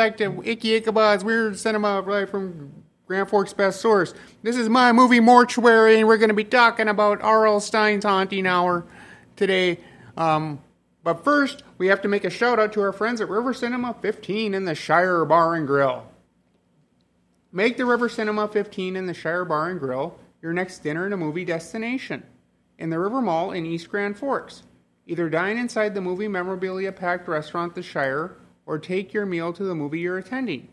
back to Icky Ichabod's Weird Cinema right from Grand Forks Best Source. This is my movie Mortuary, and we're going to be talking about R.L. Stine's Haunting Hour today. Um, but first, we have to make a shout out to our friends at River Cinema 15 in the Shire Bar and Grill. Make the River Cinema 15 in the Shire Bar and Grill your next dinner and a movie destination in the River Mall in East Grand Forks. Either dine inside the movie memorabilia packed restaurant The Shire or take your meal to the movie you're attending.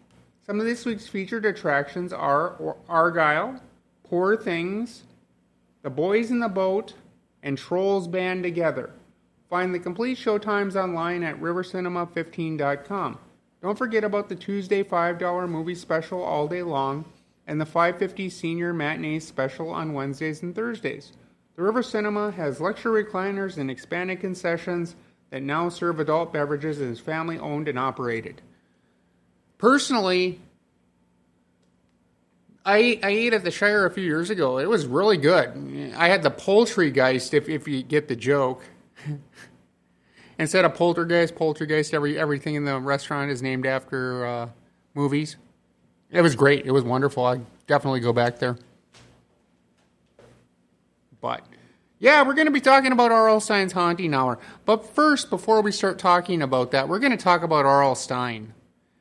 Some of this week's featured attractions are Argyle, Poor Things, The Boys in the Boat, and Trolls Band Together. Find the complete showtimes online at rivercinema15.com. Don't forget about the Tuesday $5 movie special all day long and the 550 senior matinee special on Wednesdays and Thursdays. The River Cinema has luxury recliners and expanded concessions that now serve adult beverages and is family owned and operated. Personally, I, I ate at the Shire a few years ago. It was really good. I had the poultrygeist, if, if you get the joke. Instead of poltergeist, poltergeist, every, everything in the restaurant is named after uh, movies. It was great. It was wonderful. I definitely go back there. But yeah, we're going to be talking about R.L. Stine's Haunting Hour. But first, before we start talking about that, we're going to talk about R.L. Stine.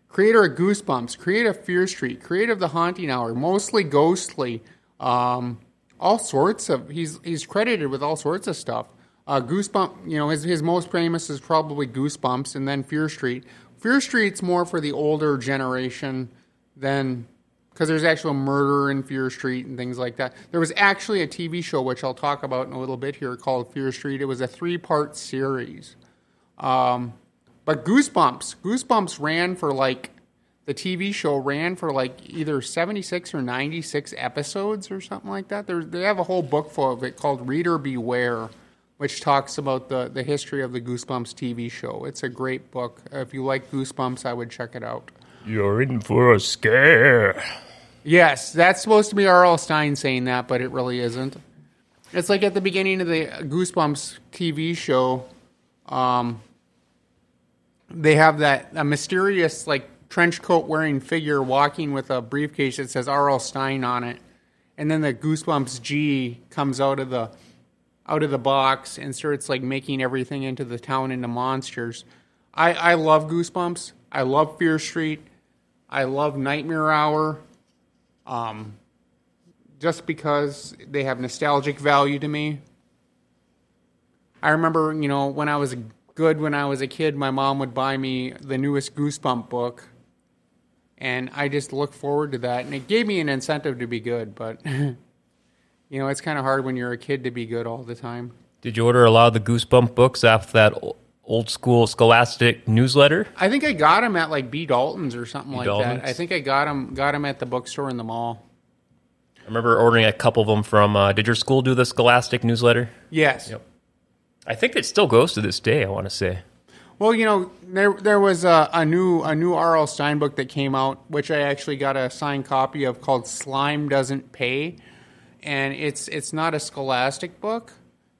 creator of Goosebumps, creator of Fear Street, creator of The Haunting Hour, mostly ghostly, um, all sorts of. He's he's credited with all sorts of stuff. Uh, Goosebumps, you know, his his most famous is probably Goosebumps, and then Fear Street. Fear Street's more for the older generation than because there's actual murder in Fear Street and things like that. There was actually a TV show, which I'll talk about in a little bit here, called Fear Street. It was a three part series. Um, but Goosebumps, Goosebumps ran for like, the TV show ran for like either 76 or 96 episodes or something like that. There's, they have a whole book full of it called Reader Beware, which talks about the, the history of the Goosebumps TV show. It's a great book. If you like Goosebumps, I would check it out. You're in for a scare. Yes, that's supposed to be R.L. Stine saying that, but it really isn't. It's like at the beginning of the Goosebumps TV show, um, they have that a mysterious like trench coat wearing figure walking with a briefcase that says R.L. Stine on it, and then the Goosebumps G comes out of the out of the box and starts like making everything into the town into monsters. I, I love Goosebumps. I love Fear Street. I love Nightmare Hour um, just because they have nostalgic value to me. I remember, you know, when I was good when I was a kid, my mom would buy me the newest Goosebump book. And I just look forward to that. And it gave me an incentive to be good. But, you know, it's kind of hard when you're a kid to be good all the time. Did you order a lot of the Goosebump books after that old school Scholastic newsletter? I think I got them at like B. Dalton's or something B. like Dalton's? that. I think I got them got them at the bookstore in the mall. I remember ordering a couple of them from. Uh, did your school do the Scholastic newsletter? Yes. Yep. I think it still goes to this day. I want to say. Well, you know, there there was a, a new a new R.L. Stine book that came out, which I actually got a signed copy of, called "Slime Doesn't Pay," and it's it's not a Scholastic book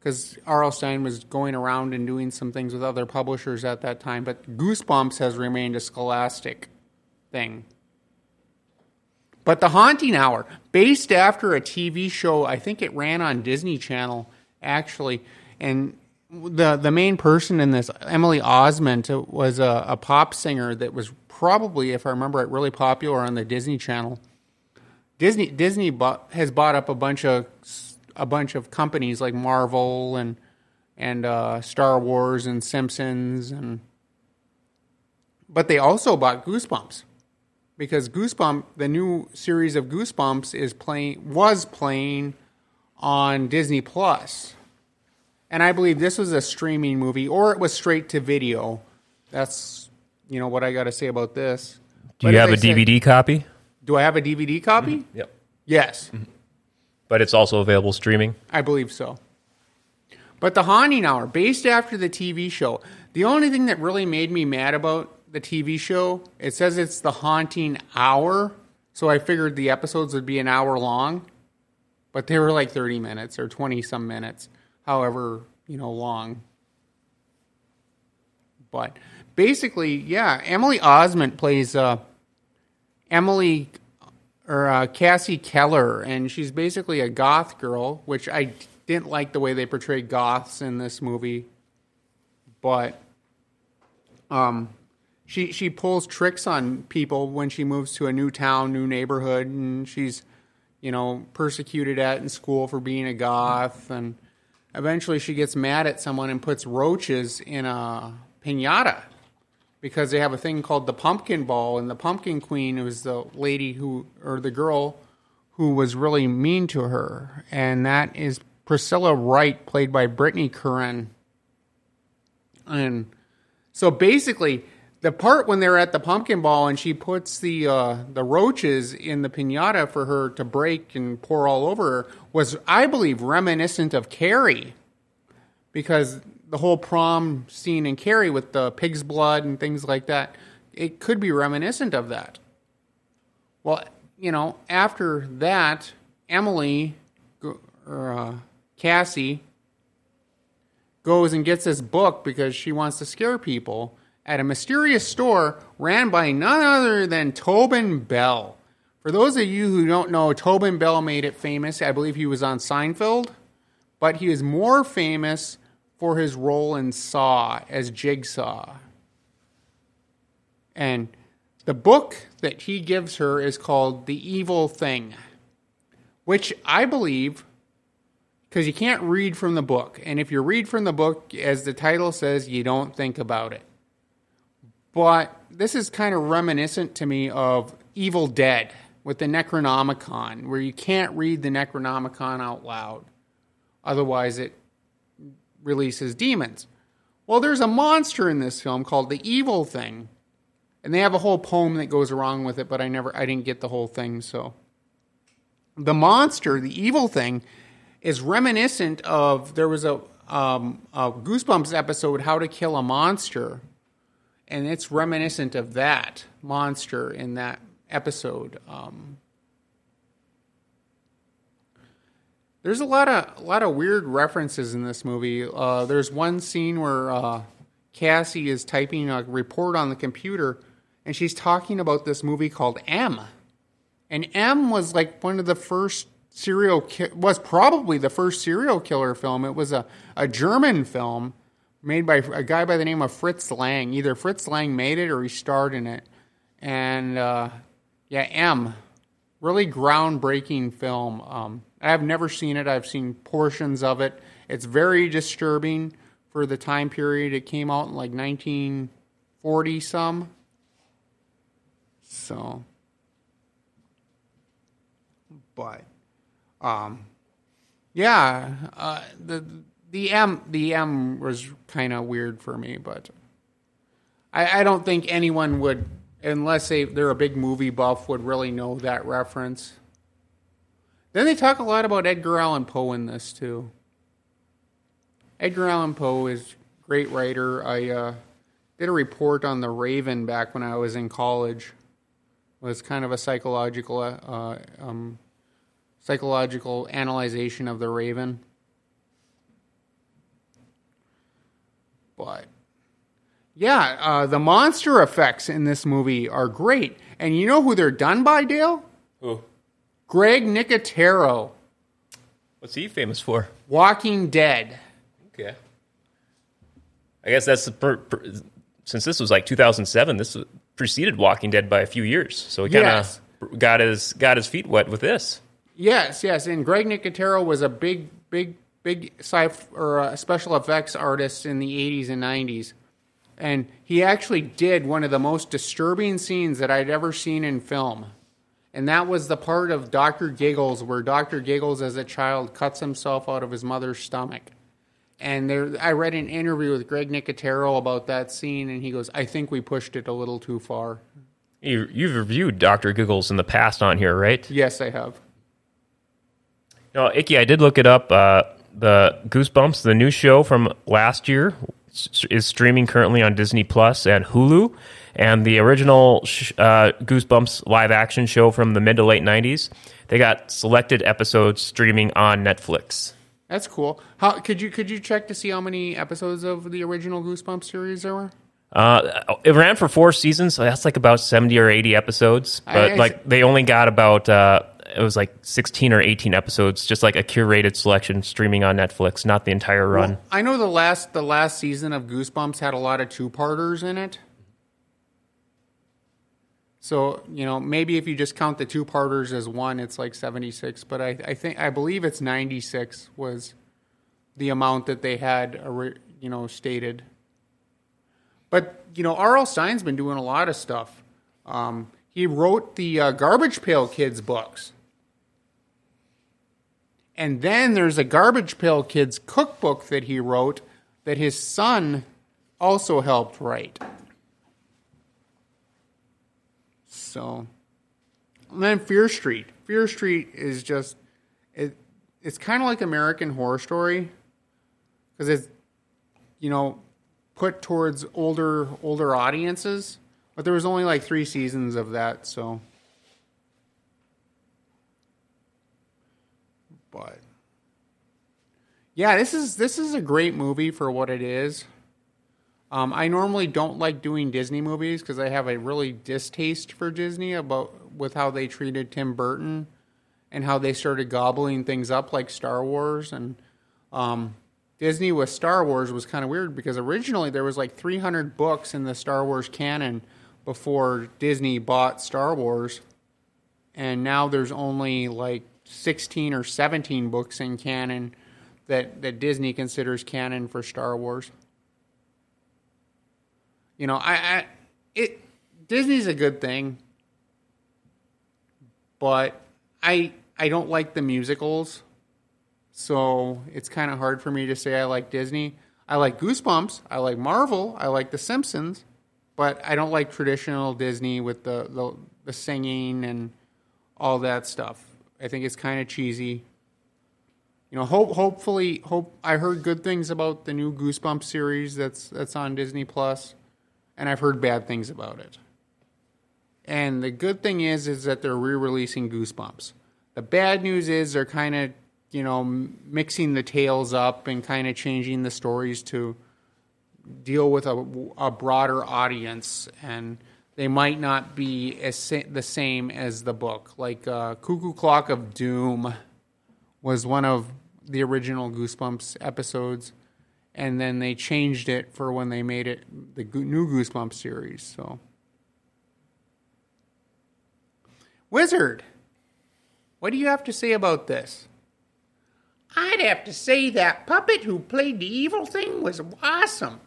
because R.L. Stine was going around and doing some things with other publishers at that time, but Goosebumps has remained a scholastic thing. But The Haunting Hour, based after a TV show, I think it ran on Disney Channel actually, and the the main person in this, Emily Osment, uh, was a, a pop singer that was probably, if I remember it, really popular on the Disney Channel. Disney Disney bought, has bought up a bunch of a bunch of companies like Marvel and and uh, Star Wars and Simpsons and but they also bought Goosebumps because Goosebump the new series of Goosebumps is playing was playing on Disney Plus. And I believe this was a streaming movie or it was straight to video. That's you know what I got to say about this. Do but you have a said, DVD copy? Do I have a DVD copy? Mm-hmm. Yep. Yes. Mm-hmm but it's also available streaming. I believe so. But the Haunting Hour, based after the TV show, the only thing that really made me mad about the TV show, it says it's the Haunting Hour, so I figured the episodes would be an hour long, but they were like 30 minutes or 20 some minutes, however, you know, long. But basically, yeah, Emily Osment plays uh, Emily or uh, Cassie Keller, and she's basically a goth girl, which I didn't like the way they portrayed goths in this movie, but um, she she pulls tricks on people when she moves to a new town, new neighborhood, and she's you know persecuted at in school for being a goth, and eventually she gets mad at someone and puts roaches in a pinata because they have a thing called the pumpkin ball, and the pumpkin queen was the lady who or the girl who was really mean to her, and that is Priscilla Wright, played by Brittany Curran, and so basically the part when they're at the pumpkin ball and she puts the uh, the roaches in the pinata for her to break and pour all over her was, I believe, reminiscent of Carrie, because the whole prom scene in Carrie with the pig's blood and things like that, it could be reminiscent of that. Well, you know, after that, Emily or uh, Cassie goes and gets this book because she wants to scare people at a mysterious store ran by none other than Tobin Bell. For those of you who don't know, Tobin Bell made it famous. I believe he was on Seinfeld, but he is more famous for his role in Saw as Jigsaw. And the book that he gives her is called The Evil Thing, which I believe because you can't read from the book. And if you read from the book, as the title says, you don't think about it. But this is kind of reminiscent to me of Evil Dead with the Necronomicon, where you can't read the Necronomicon out loud. Otherwise, it releases demons. Well, there's a monster in this film called the Evil Thing. And they have a whole poem that goes along with it, but I never I didn't get the whole thing, so the monster, the evil thing, is reminiscent of there was a, um, a Goosebumps episode, How to Kill a Monster, and it's reminiscent of that monster in that episode. Um, there's a lot of a lot of weird references in this movie. Uh, there's one scene where uh, Cassie is typing a report on the computer, and she's talking about this movie called M. And M was like one of the first serial ki- was probably the first serial killer film. It was a, a German film made by a guy by the name of Fritz Lang. Either Fritz Lang made it or he starred in it. And uh, yeah, M, really groundbreaking film. Um, I've never seen it. I've seen portions of it. It's very disturbing for the time period. It came out in like 1940 some. So, but, um, yeah, uh, the the M the M was kind of weird for me, but I, I don't think anyone would, unless they they're a big movie buff, would really know that reference. Then they talk a lot about Edgar Allan Poe in this too. Edgar Allan Poe is a great writer. I uh, did a report on The Raven back when I was in college. It was kind of a psychological uh, um, psychological analyzation of The Raven. But yeah, uh, the monster effects in this movie are great. And you know who they're done by, Dale? Who? Greg Nicotero, What's he famous for? Walking Dead. Okay. I guess that's the per, per, since this was like 2007. This preceded Walking Dead by a few years, so he kind of Yes. got his got his feet wet with this. Yes, yes. And Greg Nicotero was a big, big, big sci or uh, special effects artist in the 80s and 90s. And he actually did one of the most disturbing scenes that I'd ever seen in film. And that was the part of Dr. Giggles where Dr. Giggles, as a child, cuts himself out of his mother's stomach. And there, I read an interview with Greg Nicotero about that scene, and he goes, I think we pushed it a little too far. You, you've reviewed Doctor Giggles in the past on here, right? Yes, I have. No, Icky, I did look it up. Uh, the Goosebumps, the new show from last year, is streaming currently on Disney Plus and Hulu. And the original sh- uh, Goosebumps live action show from the mid to late 90s, they got selected episodes streaming on Netflix. That's cool. How could you could you check to see how many episodes of the original Goosebumps series there were? Uh, it ran for four seasons, so that's like about seventy or eighty episodes. I- But I- like they only got about uh, it was like sixteen or eighteen episodes, just like a curated selection streaming on Netflix, not the entire run. I know the last the last season of Goosebumps had a lot of two parters in it. So you know maybe if you just count the two parters as one, it's like seventy six. But I, I think I believe it's ninety six was the amount that they had you know stated. But you know R.L. Stine's been doing a lot of stuff. Um, he wrote the uh, Garbage Pail Kids books. And then there's a Garbage Pail Kids cookbook that he wrote that his son also helped write. So, and then Fear Street. Fear Street is just it. It's kind of like American Horror Story because it's you know put towards older older audiences, but there was only like three seasons of that, so. But yeah, this is this is a great movie for what it is. Um, I normally don't like doing Disney movies because I have a really distaste for Disney about with how they treated Tim Burton and how they started gobbling things up like Star Wars and um, Disney with Star Wars was kind of weird because originally there was like 300 books in the Star Wars canon before Disney bought Star Wars, and now there's only like 16 or 17 books in canon that that Disney considers canon for Star Wars. You know, I, I it Disney's a good thing, but I I don't like the musicals, so it's kind of hard for me to say I like Disney. I like Goosebumps, I like Marvel, I like The Simpsons, but I don't like traditional Disney with the the, the singing and all that stuff. I think it's kind of cheesy. You know, hope hopefully hope I heard good things about the new Goosebumps series that's that's on Disney Plus, and I've heard bad things about it. And the good thing is is that they're re-releasing Goosebumps. The bad news is they're kind of, you know, mixing the tales up and kind of changing the stories to deal with a, a broader audience and they might not be as sa- the same as the book. Like uh, Cuckoo Clock of Doom was one of the original Goosebumps episodes, and then they changed it for when they made it the new Goosebumps series. So, Wizard, what do you have to say about this? I'd have to say that puppet who played the evil thing was awesome.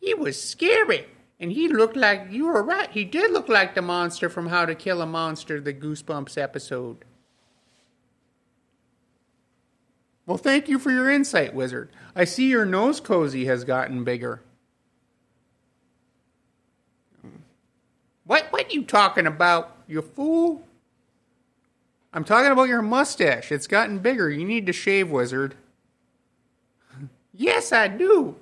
He was scary, and he looked like you were right. He did look like the monster from How to Kill a Monster, the Goosebumps episode. Well, thank you for your insight, Wizard. I see your nose cozy has gotten bigger. What what are you talking about, you fool? I'm talking about your mustache. It's gotten bigger. You need to shave, Wizard. yes, I do.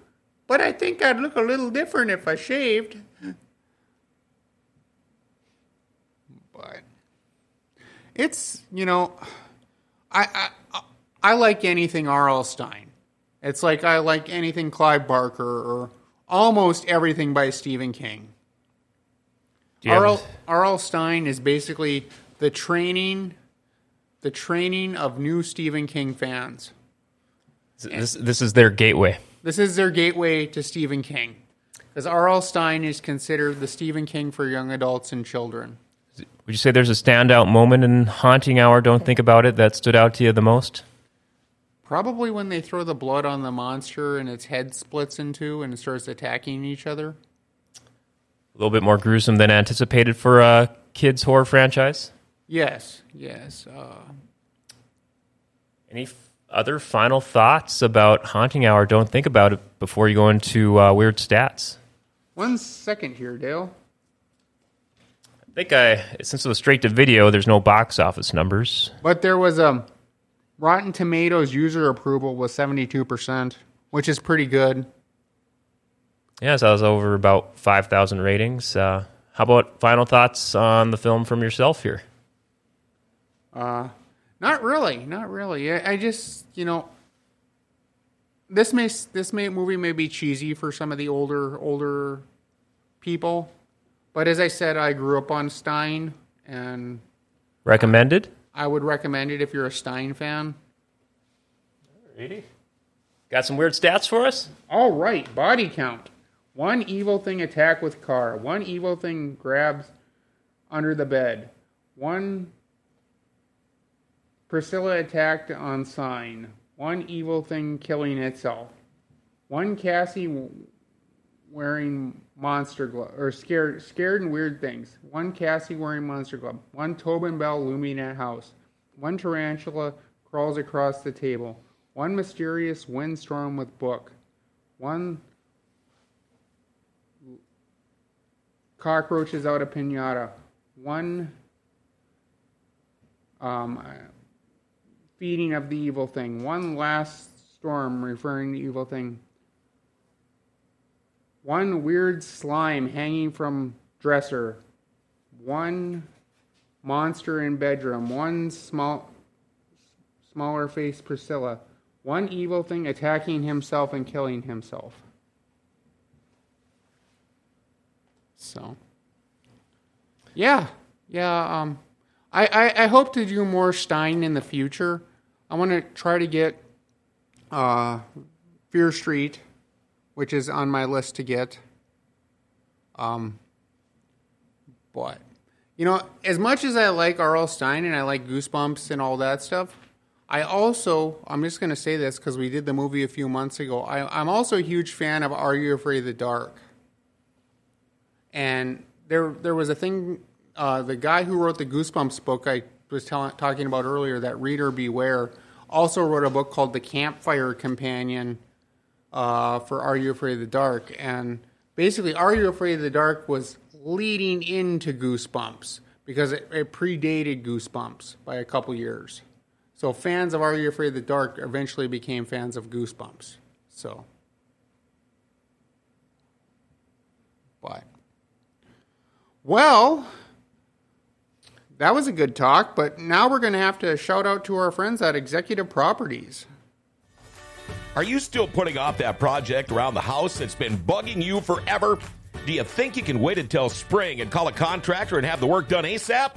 But I think I'd look a little different if I shaved. But it's, you know, I I I like anything R.L. Stine. It's like I like anything Clive Barker or almost everything by Stephen King. Do you R.L. R.L. Stine is basically the training, the training of new Stephen King fans. this this is their gateway. This is their gateway to Stephen King, because R.L. Stine is considered the Stephen King for young adults and children. Would you say there's a standout moment in Haunting Hour? Don't think about it that stood out to you the most. Probably when they throw the blood on the monster and its head splits in two and starts attacking each other. A little bit more gruesome than anticipated for a kids horror franchise. Yes, yes. Uh, Any other final thoughts about Haunting Hour? Don't think about it before you go into uh, weird stats. one second here, Dale. I think I, since it was straight to video, there's no box office numbers. But there was a Rotten Tomatoes user approval was seventy two percent, which is pretty good. Yeah, so I was over about 5,000 ratings. Uh, how about final thoughts on the film from yourself here? Uh, not really, not really. I, I just, you know, this may this may movie may be cheesy for some of the older older people. But as I said, I grew up on Stine, and Recommended? Uh, I would recommend it if you're a Stine fan. Got some weird stats for us? All right, body count. One evil thing attack with car. One evil thing grabs under the bed. One Priscilla attacked on sign. One evil thing killing itself. One Cassie wearing monster glove or scared scared and weird things. One Cassie wearing monster glove. One Tobin Bell looming at house. One tarantula crawls across the table. One mysterious windstorm with book. One cockroaches out a pinata. One um, feeding of the evil thing. One last storm referring to evil thing. One weird slime hanging from dresser. One monster in bedroom. One small smaller face Priscilla. One evil thing attacking himself and killing himself. So, yeah, yeah. Um, I, I, I hope to do more Stine in the future. I want to try to get uh, Fear Street, which is on my list to get. Um, but you know, as much as I like R.L. Stine and I like Goosebumps and all that stuff, I also I'm just going to say this because we did the movie a few months ago. I, I'm also a huge fan of Are You Afraid of the Dark? And there there was a thing. Uh, the guy who wrote the Goosebumps book I was tell- talking about earlier, that Reader Beware, also wrote a book called The Campfire Companion uh, for Are You Afraid of the Dark? And basically, Are You Afraid of the Dark was leading into Goosebumps because it, it predated Goosebumps by a couple years. So fans of Are You Afraid of the Dark eventually became fans of Goosebumps. So, but well, that was a good talk. But now we're going to have to shout out to our friends at Executive Properties. Are you still putting off that project around the house that's been bugging you forever? Do you think you can wait until spring and call a contractor and have the work done ASAP?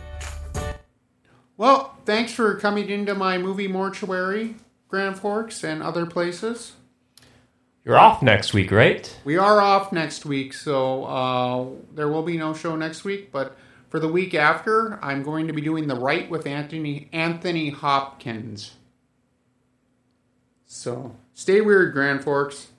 Well, thanks for coming into my movie mortuary, Grand Forks, and other places. You're off next week, right? We are off next week, so uh, there will be no show next week. But for the week after, I'm going to be doing the Rite with Anthony Anthony Hopkins. So stay weird, Grand Forks.